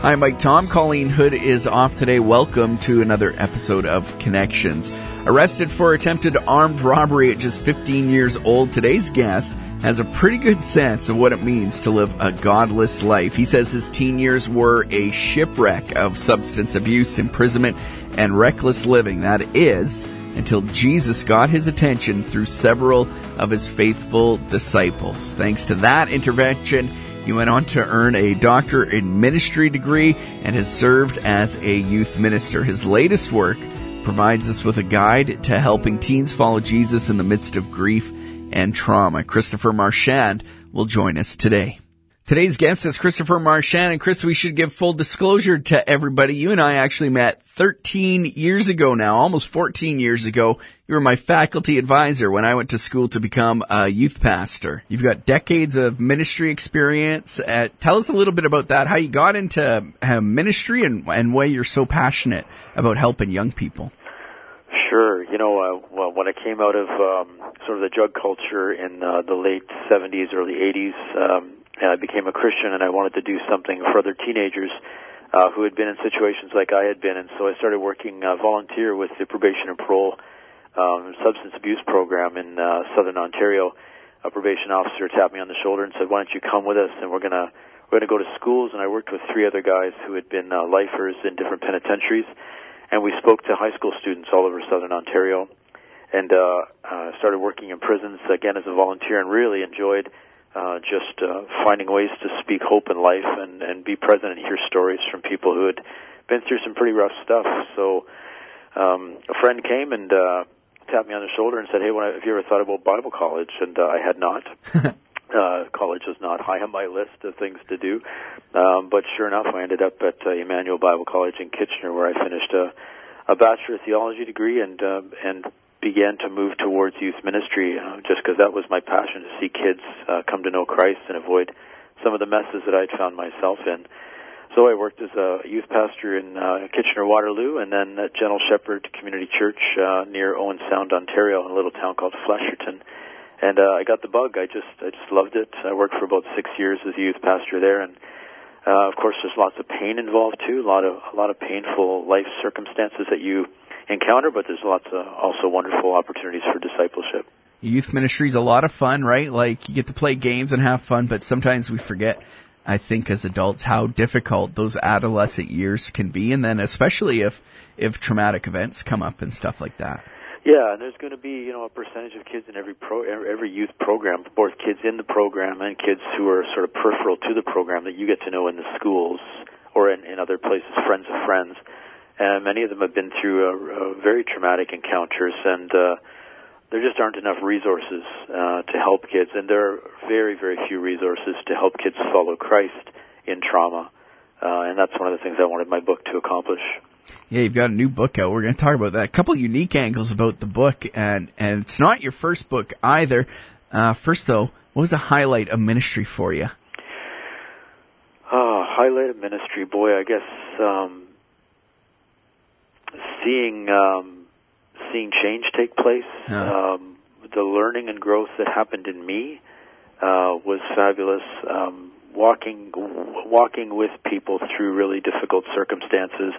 Hi, Mike Tom. Colleen Hood is off today. Welcome to another episode of Connections. Arrested for attempted armed robbery at just 15 years old, today's guest has a pretty good sense of what it means to live a godless life. He says his teen years were a shipwreck of substance abuse, imprisonment, and reckless living. That is, until Jesus got his attention through several of his faithful disciples. Thanks to that intervention, he went on to earn a doctor in ministry degree and has served as a youth minister. His latest work provides us with a guide to helping teens follow Jesus in the midst of grief and trauma. Christopher Marchand will join us today. Today's guest is Christopher Marchand. And Chris, we should give full disclosure to everybody. You and I actually met 13 years ago now, almost 14 years ago. You were my faculty advisor when I went to school to become a youth pastor. You've got decades of ministry experience. Uh, tell us a little bit about that, how you got into uh, ministry and, and why you're so passionate about helping young people. Sure. You know, uh, well, when I came out of um, sort of the drug culture in uh, the late 70s, early 80s, um, I became a Christian and I wanted to do something for other teenagers uh, who had been in situations like I had been. And so I started working uh, volunteer with the probation and parole um, substance abuse program in uh, southern Ontario. A probation officer tapped me on the shoulder and said, "Why don't you come with us? And we're gonna we're gonna go to schools." And I worked with three other guys who had been uh, lifers in different penitentiaries, and we spoke to high school students all over southern Ontario, and uh, uh, started working in prisons again as a volunteer, and really enjoyed uh, just uh, finding ways to speak hope in life and, and be present and hear stories from people who had been through some pretty rough stuff. So um, a friend came and uh, tapped me on the shoulder and said, "Hey, when I, have you ever thought about Bible college?" And uh, I had not. uh, college was not high on my list of things to do, um, but sure enough, I ended up at uh, Emmanuel Bible College in Kitchener, where I finished a, a bachelor of theology degree and uh, and began to move towards youth ministry uh, just because that was my passion to see kids uh, come to know Christ and avoid some of the messes that I'd found myself in. So I worked as a youth pastor in uh, Kitchener Waterloo and then at Gentle Shepherd Community Church uh, near Owen Sound, Ontario, in a little town called Flesherton. And uh, I got the bug. I just I just loved it. I worked for about six years as a youth pastor there, and uh, of course, there's lots of pain involved too. A lot of a lot of painful life circumstances that you encounter, but there's lots of also wonderful opportunities for discipleship. Youth ministry is a lot of fun, right? Like you get to play games and have fun, but sometimes we forget, I think as adults, how difficult those adolescent years can be. And then especially if, if traumatic events come up and stuff like that. Yeah, and there's going to be you know a percentage of kids in every pro every youth program, both kids in the program and kids who are sort of peripheral to the program that you get to know in the schools or in, in other places, friends of friends and many of them have been through very traumatic encounters, and uh, there just aren't enough resources uh, to help kids, and there are very, very few resources to help kids follow Christ in trauma, uh, and that's one of the things I wanted my book to accomplish. Yeah, you've got a new book out. We're going to talk about that. A couple unique angles about the book, and and it's not your first book either. Uh, first, though, what was a highlight of ministry for you? Oh, highlight of ministry, boy, I guess um, seeing um, seeing change take place, yeah. um, the learning and growth that happened in me uh, was fabulous. Um, walking walking with people through really difficult circumstances,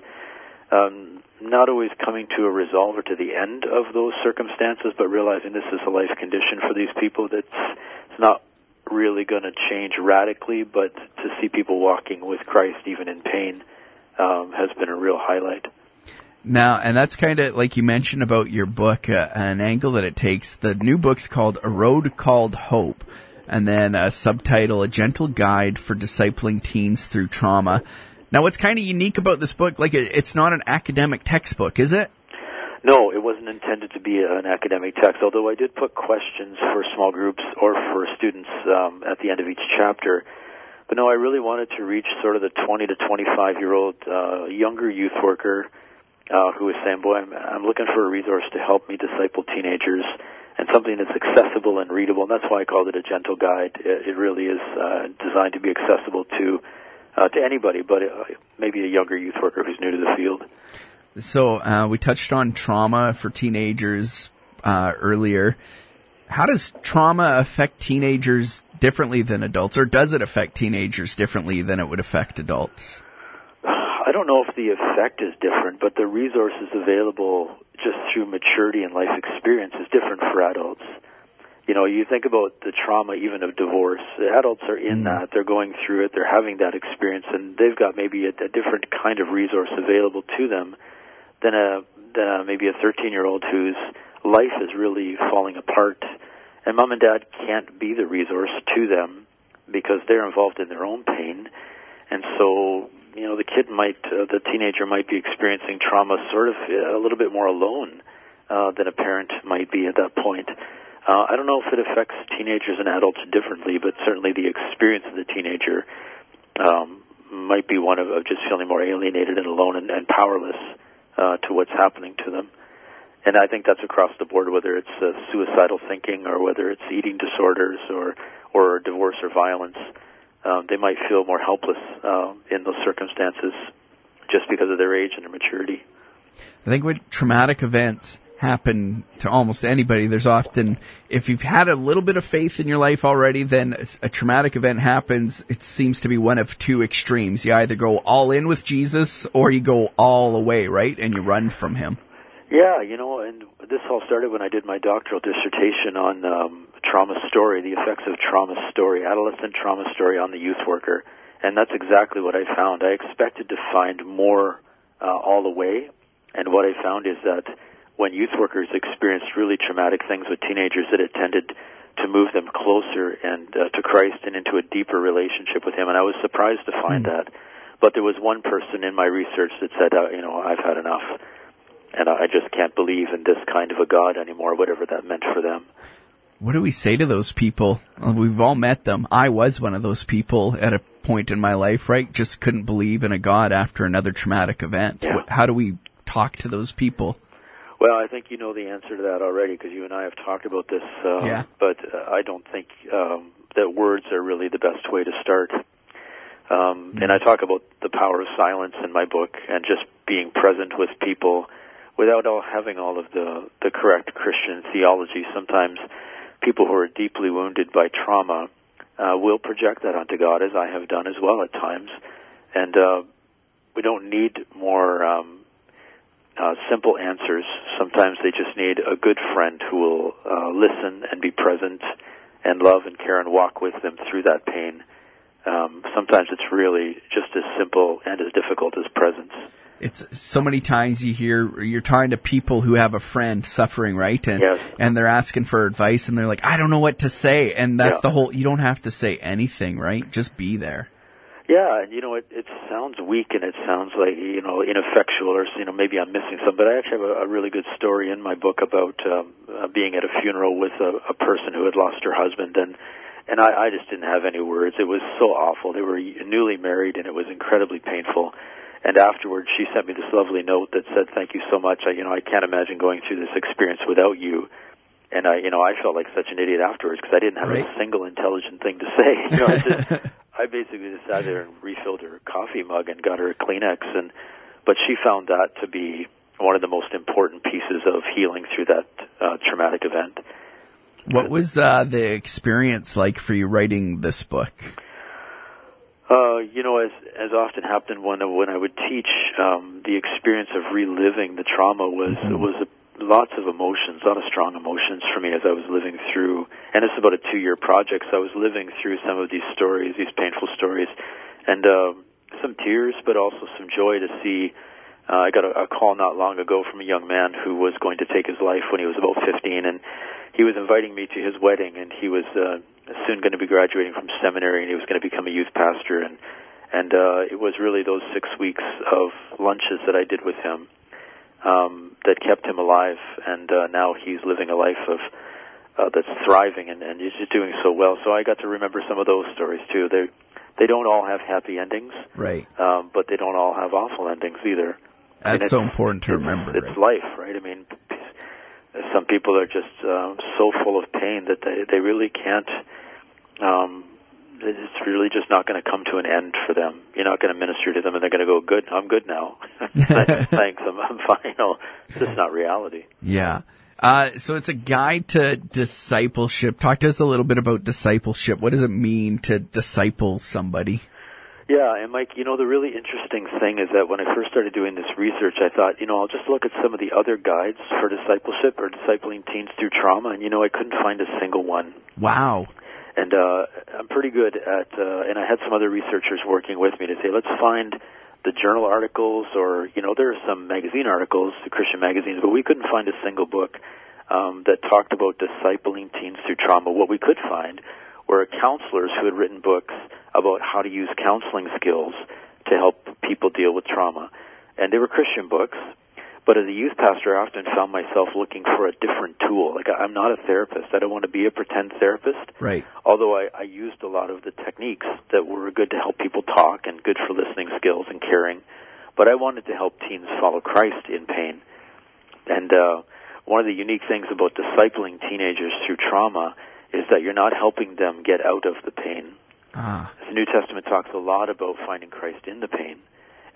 um, not always coming to a resolve or to the end of those circumstances, but realizing this is a life condition for these people that's it's not really going to change radically, but to see people walking with Christ even in pain um, has been a real highlight. Now, and that's kind of like you mentioned about your book, uh, an angle that it takes. The new book's called A Road Called Hope, and then a subtitle, A Gentle Guide for Discipling Teens Through Trauma. Now, what's kind of unique about this book, like it's not an academic textbook, is it? No, it wasn't intended to be an academic text, although I did put questions for small groups or for students um, at the end of each chapter. But no, I really wanted to reach sort of the 20 to 25 year old uh, younger youth worker uh, who was saying, "Boy, I'm, I'm looking for a resource to help me disciple teenagers." And something that's accessible and readable, and that's why I called it a gentle guide. It, it really is uh, designed to be accessible to uh, to anybody, but uh, maybe a younger youth worker who's new to the field. So uh, we touched on trauma for teenagers uh, earlier. How does trauma affect teenagers differently than adults, or does it affect teenagers differently than it would affect adults? I don't know if the effect is different, but the resources available just through maturity and life experience is different for adults. You know, you think about the trauma even of divorce. The adults are in mm. that. They're going through it. They're having that experience, and they've got maybe a, a different kind of resource available to them than a, than a maybe a 13 year old whose life is really falling apart, and mom and dad can't be the resource to them because they're involved in their own pain, and so you know the kid might, uh, the teenager might be experiencing trauma sort of uh, a little bit more alone uh, than a parent might be at that point. Uh, I don't know if it affects teenagers and adults differently, but certainly the experience of the teenager um, might be one of, of just feeling more alienated and alone and, and powerless uh, to what's happening to them. And I think that's across the board, whether it's uh, suicidal thinking or whether it's eating disorders or or divorce or violence. Um, they might feel more helpless uh, in those circumstances just because of their age and their maturity. I think with traumatic events happen to almost anybody, there's often, if you've had a little bit of faith in your life already, then a traumatic event happens. It seems to be one of two extremes. You either go all in with Jesus or you go all away, right? And you run from him. Yeah, you know, and this all started when I did my doctoral dissertation on um, trauma story, the effects of trauma story, adolescent trauma story on the youth worker. And that's exactly what I found. I expected to find more uh, all the way, and what I found is that when youth workers experienced really traumatic things with teenagers, that it tended to move them closer and uh, to Christ and into a deeper relationship with Him. And I was surprised to find mm. that. But there was one person in my research that said, uh, you know, I've had enough and I just can't believe in this kind of a God anymore, whatever that meant for them. What do we say to those people? We've all met them. I was one of those people at a point in my life, right? Just couldn't believe in a God after another traumatic event. Yeah. How do we talk to those people? Well, I think you know the answer to that already because you and I have talked about this. Uh, yeah. But uh, I don't think um, that words are really the best way to start. Um, mm-hmm. And I talk about the power of silence in my book and just being present with people without all having all of the the correct Christian theology. Sometimes people who are deeply wounded by trauma uh, will project that onto God, as I have done as well at times, and uh, we don't need more um, uh, simple answers. Sometimes they just need a good friend who will uh, listen and be present and love and care and walk with them through that pain. Um, sometimes it's really just as simple and as difficult as presence it's so many times you hear you're talking to people who have a friend suffering, right? And yes. and they're asking for advice and they're like, I don't know what to say. And that's yeah. the whole you don't have to say anything, right? Just be there. Yeah, and you know, it it sounds weak and it sounds like you know ineffectual, or you know maybe I'm missing some. But I actually have a, a really good story in my book about um, uh, being at a funeral with a, a person who had lost her husband, and and I, I just didn't have any words. It was so awful. They were newly married, and it was incredibly painful and afterwards she sent me this lovely note that said thank you so much. I you know i can't imagine going through this experience without you. And i you know i felt like such an idiot afterwards because i didn't have right. a single intelligent thing to say. You know i just i basically just sat there and refilled her coffee mug and got her a kleenex. And but she found that to be one of the most important pieces of healing through that uh, traumatic event. What was uh, the experience like for you writing this book uh, you know, as as often happened when when I would teach, um, the experience of reliving the trauma was mm-hmm. was a, lots of emotions, a lot of strong emotions for me as I was living through. And it's about a two year project, so I was living through some of these stories, these painful stories, and uh, some tears, but also some joy to see. Uh, I got a, a call not long ago from a young man who was going to take his life when he was about 15, and he was inviting me to his wedding, and he was uh, soon going to be graduating from seminary, and he was going to become a youth pastor, and and uh, it was really those six weeks of lunches that I did with him um, that kept him alive, and uh, now he's living a life of uh, that's thriving, and, and he's just doing so well. So I got to remember some of those stories too. They they don't all have happy endings, right? Um, but they don't all have awful endings either. That's so important to remember. It's right? life, right? I mean, some people are just uh, so full of pain that they they really can't. Um, it's really just not going to come to an end for them. You're not going to minister to them, and they're going to go, "Good, I'm good now. Thanks, I'm, I'm fine." No, it's just not reality. Yeah. Uh, so it's a guide to discipleship. Talk to us a little bit about discipleship. What does it mean to disciple somebody? Yeah, and Mike, you know, the really interesting thing is that when I first started doing this research, I thought, you know, I'll just look at some of the other guides for discipleship or discipling teens through trauma, and you know, I couldn't find a single one. Wow. And uh, I'm pretty good at, uh, and I had some other researchers working with me to say, let's find the journal articles, or you know, there are some magazine articles, the Christian magazines, but we couldn't find a single book um, that talked about discipling teens through trauma. What we could find were counselors who had written books about how to use counseling skills to help people deal with trauma. And they were Christian books, but as a youth pastor, I often found myself looking for a different tool. Like I'm not a therapist. I don't want to be a pretend therapist. Right. Although I, I used a lot of the techniques that were good to help people talk and good for listening skills and caring, but I wanted to help teens follow Christ in pain. And uh, one of the unique things about discipling teenagers through trauma is that you're not helping them get out of the pain. Ah. The New Testament talks a lot about finding Christ in the pain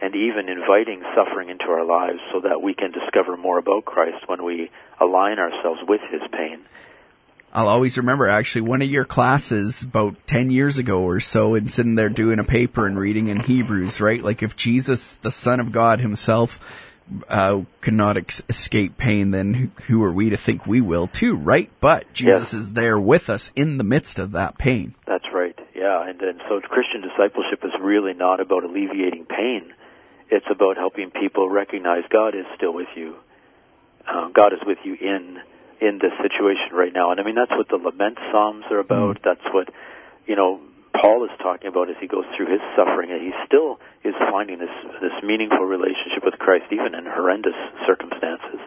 and even inviting suffering into our lives so that we can discover more about Christ when we align ourselves with his pain. I'll always remember actually one of your classes about 10 years ago or so and sitting there doing a paper and reading in Hebrews, right? Like if Jesus, the Son of God himself, uh, could not ex- escape pain, then who, who are we to think we will too, right? But Jesus is there with us in the midst of that pain. That's right. Yeah, and, and so Christian discipleship is really not about alleviating pain. It's about helping people recognize God is still with you. Um, God is with you in in this situation right now, and I mean that's what the lament psalms are about. Mm. That's what you know Paul is talking about as he goes through his suffering, and he still is finding this this meaningful relationship with Christ even in horrendous circumstances.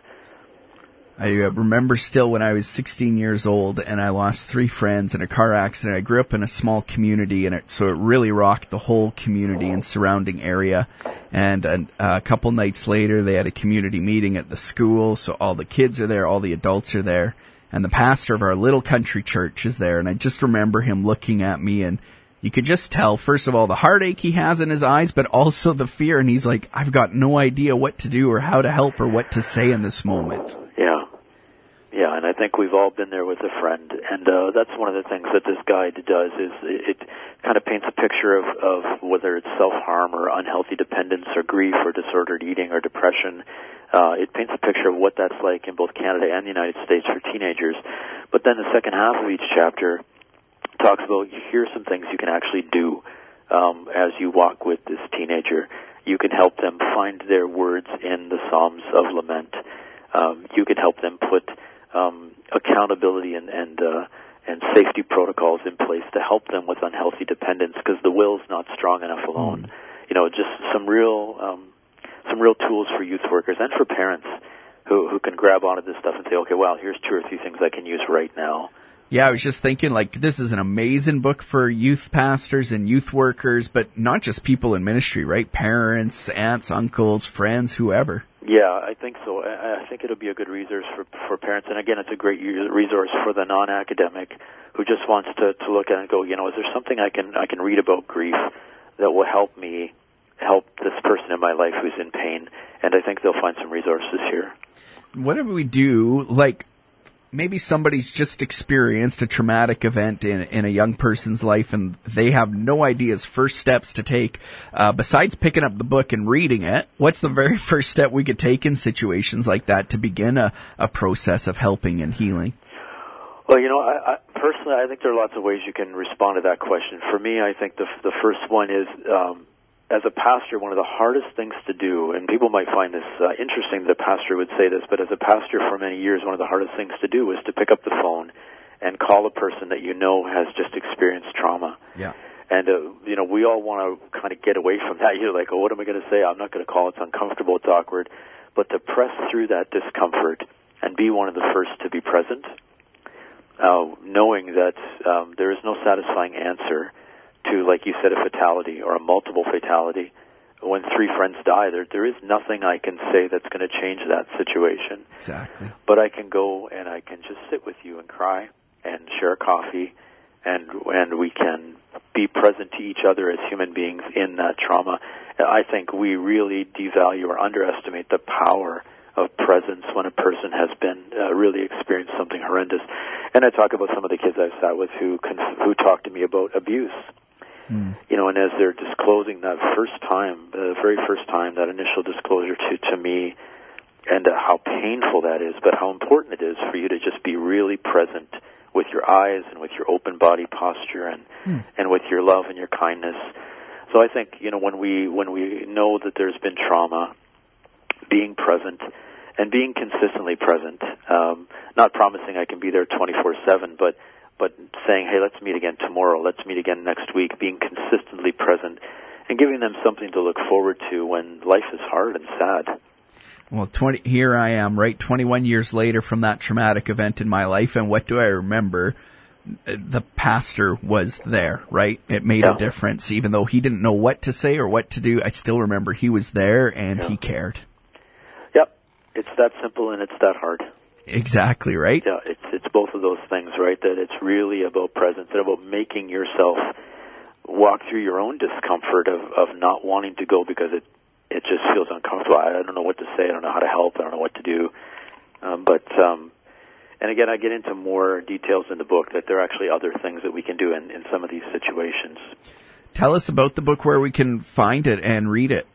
I uh, remember still when I was 16 years old and I lost three friends in a car accident. I grew up in a small community and it, so it really rocked the whole community and surrounding area. And uh, a couple nights later, they had a community meeting at the school. So all the kids are there, all the adults are there, and the pastor of our little country church is there. And I just remember him looking at me and you could just tell, first of all, the heartache he has in his eyes, but also the fear. And he's like, I've got no idea what to do or how to help or what to say in this moment. Yeah. Yeah, and I think we've all been there with a friend, and uh, that's one of the things that this guide does is it, it kind of paints a picture of, of whether it's self harm or unhealthy dependence or grief or disordered eating or depression. Uh, it paints a picture of what that's like in both Canada and the United States for teenagers. But then the second half of each chapter talks about here's some things you can actually do um, as you walk with this teenager. You can help them find their words in the Psalms of Lament. Um, you can help them put um, accountability and and uh, and safety protocols in place to help them with unhealthy dependence because the will's not strong enough alone. Mm. You know, just some real um, some real tools for youth workers and for parents who who can grab onto this stuff and say, okay, well, here's two or three things I can use right now. Yeah, I was just thinking like this is an amazing book for youth pastors and youth workers, but not just people in ministry, right? Parents, aunts, uncles, friends, whoever. Yeah, I think so. I think it'll be a good resource for for parents, and again, it's a great resource for the non-academic who just wants to to look at it and go, you know, is there something I can I can read about grief that will help me help this person in my life who's in pain? And I think they'll find some resources here. Whatever we do, like maybe somebody's just experienced a traumatic event in in a young person's life and they have no ideas first steps to take uh, besides picking up the book and reading it what's the very first step we could take in situations like that to begin a, a process of helping and healing Well, you know, I, I, personally, I think there are lots of ways you can respond to that question. For me, I think the the first one is, um, as a pastor, one of the hardest things to do, and people might find this uh, interesting that a pastor would say this, but as a pastor for many years, one of the hardest things to do is to pick up the phone and call a person that you know has just experienced trauma. yeah And uh, you know, we all want to kind of get away from that. You're like, oh, what am I going to say? I'm not going to call. It's uncomfortable. It's awkward. But to press through that discomfort and be one of the first to be present, uh, knowing that um, there is no satisfying answer to, like you said, a fatality or a multiple fatality. When three friends die, there there is nothing I can say that's going to change that situation exactly but I can go and I can just sit with you and cry and share a coffee and and we can be present to each other as human beings in that trauma. I think we really devalue or underestimate the power of presence when a person has been uh, really experienced something horrendous. And I talk about some of the kids I've sat with who conf- who talk to me about abuse You know, and as they're disclosing that first time, the very first time, that initial disclosure to to me, and uh, how painful that is, but how important it is for you to just be really present with your eyes and with your open body posture and and with your love and your kindness. So I think you know when we when we know that there's been trauma, being present and being consistently present, um, not promising I can be there 24/7, but but saying, hey, let's meet again tomorrow, let's meet again next week, being consistently present and giving them something to look forward to when life is hard and sad. Well, 20, here I am, right? 21 years later from that traumatic event in my life. And what do I remember? The pastor was there, right? It made Yeah. a difference. Even though he didn't know what to say or what to do, I still remember he was there and he cared. Yep, it's that simple and it's that hard. Exactly, right? Yeah, it's it's both of those things, right? That it's really about presence and about making yourself walk through your own discomfort of of not wanting to go because it it just feels uncomfortable. I, I don't know what to say. I don't know how to help. I don't know what to do. Um, but um, and again, I get into more details in the book that there are actually other things that we can do in, in some of these situations. Tell us about the book where we can find it and read it.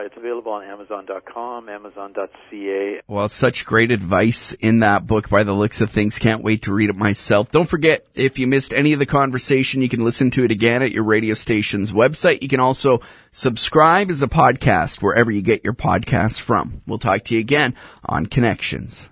Uh, it's available on Amazon.com, Amazon.ca, Well, such great advice in that book by the looks of things. Can't wait to read it myself. Don't forget, if you missed any of the conversation, you can listen to it again at your radio station's website. You can also subscribe as a podcast wherever you get your podcasts from. We'll talk to you again on Connections.